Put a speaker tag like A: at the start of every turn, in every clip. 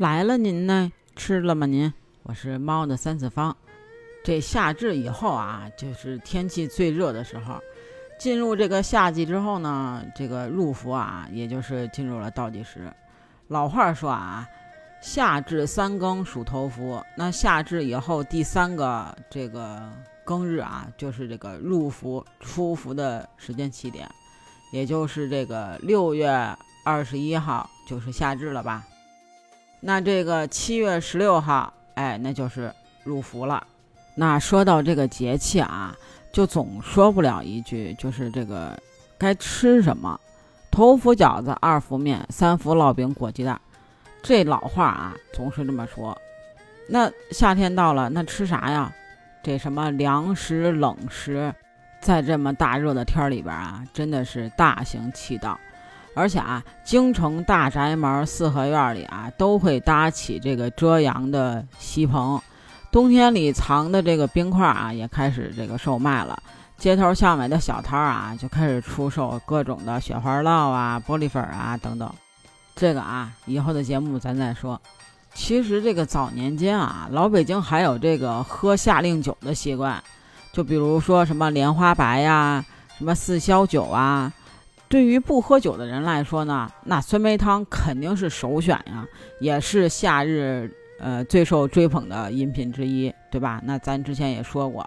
A: 来了，您呢？吃了吗？您？我是猫的三次方。这夏至以后啊，就是天气最热的时候。进入这个夏季之后呢，这个入伏啊，也就是进入了倒计时。老话说啊，夏至三更属头伏。那夏至以后第三个这个更日啊，就是这个入伏出伏的时间起点，也就是这个六月二十一号，就是夏至了吧？那这个七月十六号，哎，那就是入伏了。那说到这个节气啊，就总说不了一句，就是这个该吃什么。头伏饺子，二伏面，三伏烙饼裹鸡蛋，这老话啊，总是这么说。那夏天到了，那吃啥呀？这什么凉食、冷食，在这么大热的天里边啊，真的是大行其道。而且啊，京城大宅门、四合院里啊，都会搭起这个遮阳的西棚。冬天里藏的这个冰块啊，也开始这个售卖了。街头巷尾的小摊啊，就开始出售各种的雪花酪啊、玻璃粉啊等等。这个啊，以后的节目咱再说。其实这个早年间啊，老北京还有这个喝夏令酒的习惯，就比如说什么莲花白呀、什么四消酒啊。对于不喝酒的人来说呢，那酸梅汤肯定是首选呀，也是夏日呃最受追捧的饮品之一，对吧？那咱之前也说过，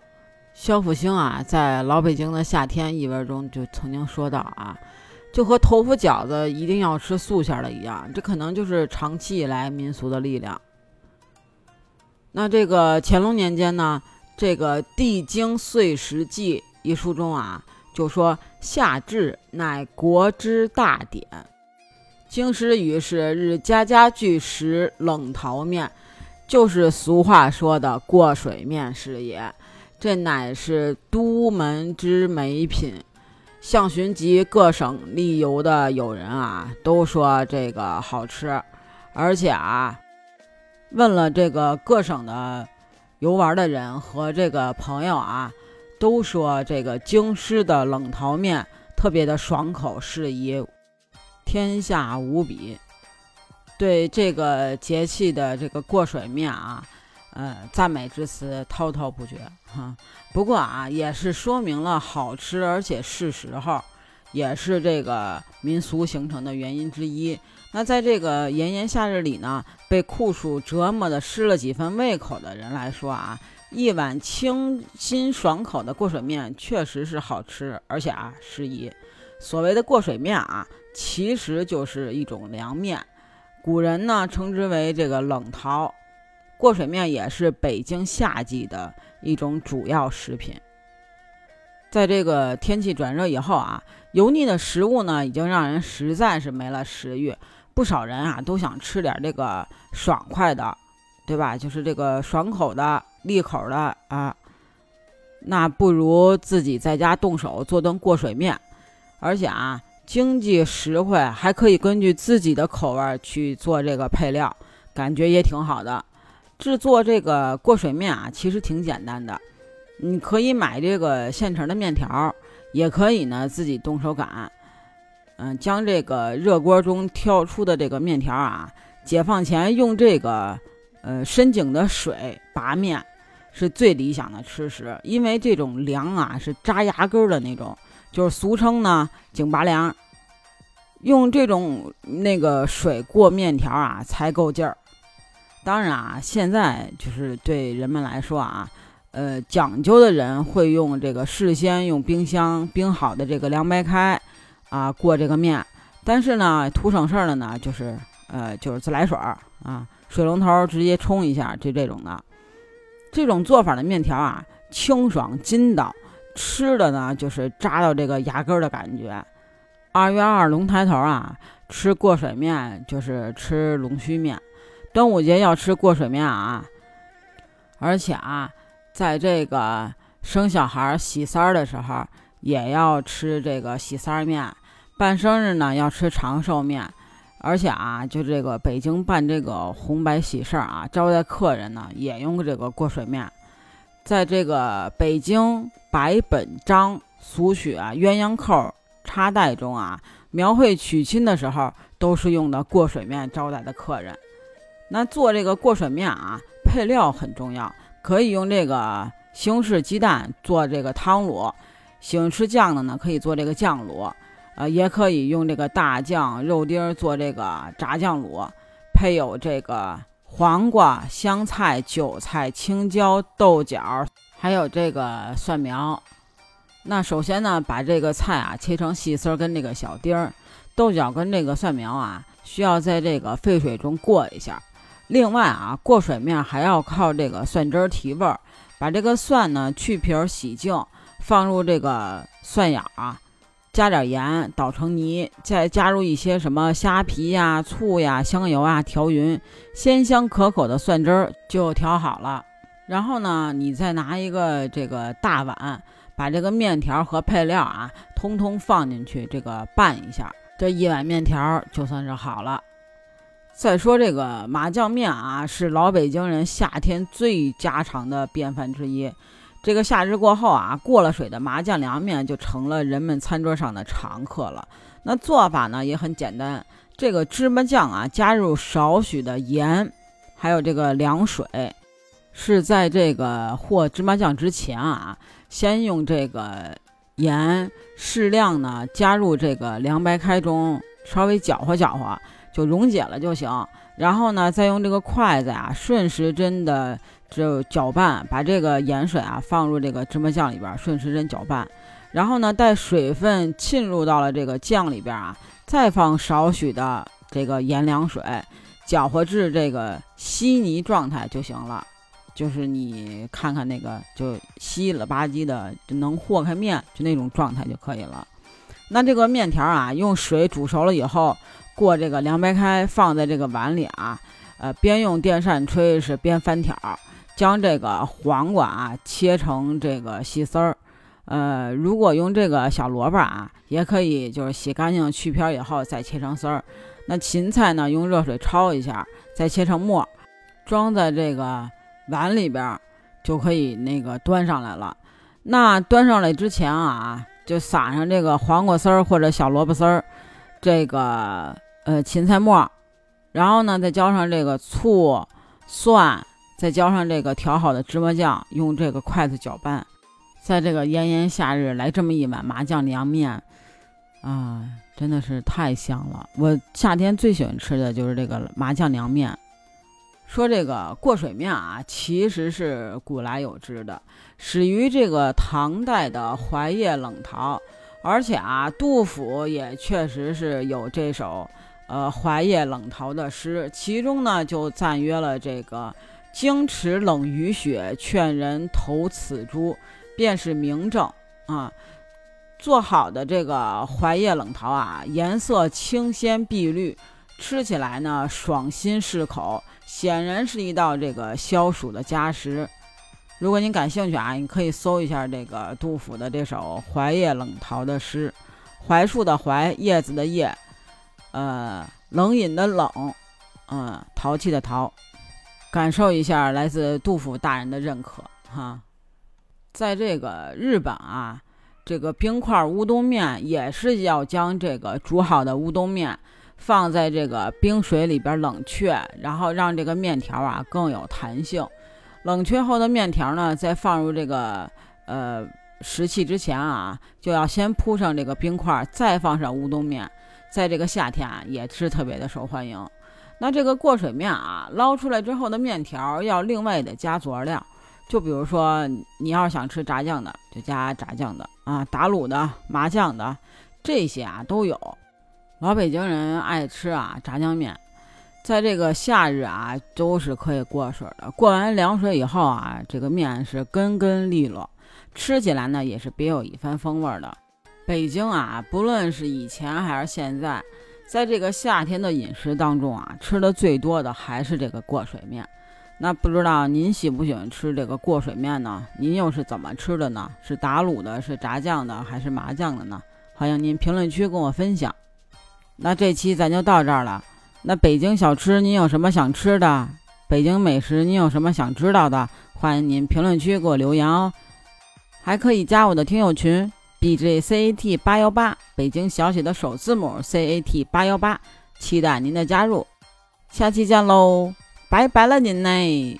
A: 肖复兴啊在《老北京的夏天》一文中就曾经说到啊，就和头伏饺子一定要吃素馅的一样，这可能就是长期以来民俗的力量。那这个乾隆年间呢，这个《地经岁时记》一书中啊。就说夏至乃国之大典，京师语是日家家俱食冷淘面，就是俗话说的过水面是也。这乃是都门之美品。向巡及各省历游的友人啊，都说这个好吃，而且啊，问了这个各省的游玩的人和这个朋友啊。都说这个京师的冷淘面特别的爽口，适宜天下无比。对这个节气的这个过水面啊，呃，赞美之词滔滔不绝哈。不过啊，也是说明了好吃而且是时候，也是这个民俗形成的原因之一。那在这个炎炎夏日里呢，被酷暑折磨的失了几分胃口的人来说啊。一碗清新爽口的过水面确实是好吃，而且啊适宜。所谓的过水面啊，其实就是一种凉面，古人呢称之为这个冷淘。过水面也是北京夏季的一种主要食品。在这个天气转热以后啊，油腻的食物呢已经让人实在是没了食欲，不少人啊都想吃点这个爽快的，对吧？就是这个爽口的。利口的啊，那不如自己在家动手做顿过水面，而且啊，经济实惠，还可以根据自己的口味去做这个配料，感觉也挺好的。制作这个过水面啊，其实挺简单的，你可以买这个现成的面条，也可以呢自己动手擀。嗯，将这个热锅中挑出的这个面条啊，解放前用这个呃深井的水拔面。是最理想的吃食，因为这种凉啊是扎牙根的那种，就是俗称呢井拔凉。用这种那个水过面条啊才够劲儿。当然啊，现在就是对人们来说啊，呃，讲究的人会用这个事先用冰箱冰好的这个凉白开啊过这个面。但是呢，图省事儿的呢，就是呃就是自来水儿啊，水龙头直接冲一下，就这种的。这种做法的面条啊，清爽筋道，吃的呢就是扎到这个牙根的感觉。二月二龙抬头啊，吃过水面就是吃龙须面。端午节要吃过水面啊，而且啊，在这个生小孩喜三儿的时候也要吃这个喜三儿面。办生日呢要吃长寿面。而且啊，就这个北京办这个红白喜事儿啊，招待客人呢也用这个过水面。在这个北京百本章俗曲啊鸳鸯扣插袋中啊，描绘娶亲的时候都是用的过水面招待的客人。那做这个过水面啊，配料很重要，可以用这个西红柿鸡蛋做这个汤卤，喜欢吃酱的呢，可以做这个酱卤，呃，也可以用这个大酱肉丁做这个炸酱卤，配有这个黄瓜、香菜、韭菜、青椒、豆角，还有这个蒜苗。那首先呢，把这个菜啊切成细丝儿跟这个小丁儿，豆角跟这个蒜苗啊，需要在这个沸水中过一下。另外啊，过水面还要靠这个蒜汁儿提味儿，把这个蒜呢去皮儿洗净，放入这个蒜芽啊，加点盐捣成泥，再加入一些什么虾皮呀、醋呀、香油啊，调匀，鲜香可口的蒜汁儿就调好了。然后呢，你再拿一个这个大碗。把这个面条和配料啊，通通放进去，这个拌一下，这一碗面条就算是好了。再说这个麻酱面啊，是老北京人夏天最家常的便饭之一。这个夏日过后啊，过了水的麻酱凉面就成了人们餐桌上的常客了。那做法呢也很简单，这个芝麻酱啊，加入少许的盐，还有这个凉水，是在这个和芝麻酱之前啊。先用这个盐适量呢，加入这个凉白开中，稍微搅和搅和，就溶解了就行。然后呢，再用这个筷子啊，顺时针的就搅拌，把这个盐水啊放入这个芝麻酱里边，顺时针搅拌。然后呢，待水分浸入到了这个酱里边啊，再放少许的这个盐凉水，搅和至这个稀泥状态就行了。就是你看看那个，就稀了吧唧的，就能和开面，就那种状态就可以了。那这个面条啊，用水煮熟了以后，过这个凉白开，放在这个碗里啊，呃，边用电扇吹是边翻挑，将这个黄瓜啊切成这个细丝儿。呃，如果用这个小萝卜啊，也可以，就是洗干净去皮以后再切成丝儿。那芹菜呢，用热水焯一下，再切成末，装在这个。碗里边就可以那个端上来了。那端上来之前啊，就撒上这个黄瓜丝儿或者小萝卜丝儿，这个呃芹菜末，然后呢再浇上这个醋、蒜，再浇上这个调好的芝麻酱，用这个筷子搅拌。在这个炎炎夏日来这么一碗麻酱凉面啊，真的是太香了。我夏天最喜欢吃的就是这个麻酱凉面。说这个过水面啊，其实是古来有之的，始于这个唐代的怀叶冷淘，而且啊，杜甫也确实是有这首呃怀叶冷淘的诗，其中呢就赞约了这个“经池冷雨雪，劝人投此株”，便是明证啊。做好的这个槐叶冷桃啊，颜色清鲜碧绿，吃起来呢爽心适口。显然是一道这个消暑的佳食。如果您感兴趣啊，你可以搜一下这个杜甫的这首《槐叶冷桃》的诗。槐树的槐，叶子的叶，呃，冷饮的冷，嗯，淘气的淘，感受一下来自杜甫大人的认可哈。在这个日本啊，这个冰块乌冬面也是要将这个煮好的乌冬面。放在这个冰水里边冷却，然后让这个面条啊更有弹性。冷却后的面条呢，再放入这个呃食器之前啊，就要先铺上这个冰块，再放上乌冬面。在这个夏天啊，也是特别的受欢迎。那这个过水面啊，捞出来之后的面条要另外的加佐料，就比如说你要是想吃炸酱的，就加炸酱的啊，打卤的、麻酱的，这些啊都有。老北京人爱吃啊炸酱面，在这个夏日啊都是可以过水的。过完凉水以后啊，这个面是根根利落，吃起来呢也是别有一番风味的。北京啊，不论是以前还是现在，在这个夏天的饮食当中啊，吃的最多的还是这个过水面。那不知道您喜不喜欢吃这个过水面呢？您又是怎么吃的呢？是打卤的，是炸酱的，还是麻酱的呢？欢迎您评论区跟我分享。那这期咱就到这儿了。那北京小吃您有什么想吃的？北京美食您有什么想知道的？欢迎您评论区给我留言哦。还可以加我的听友群 b j c a t 八幺八，北京小写的首字母 c a t 八幺八，期待您的加入。下期见喽。拜拜了您嘞。